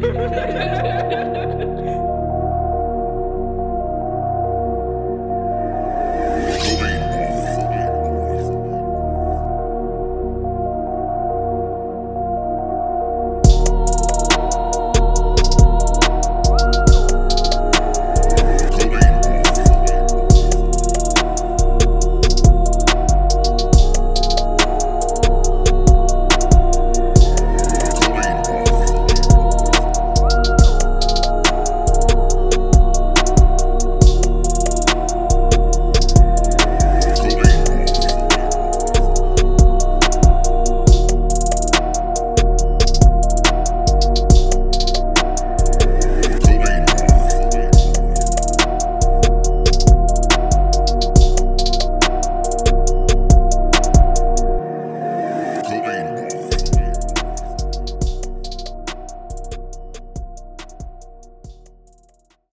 Yeah.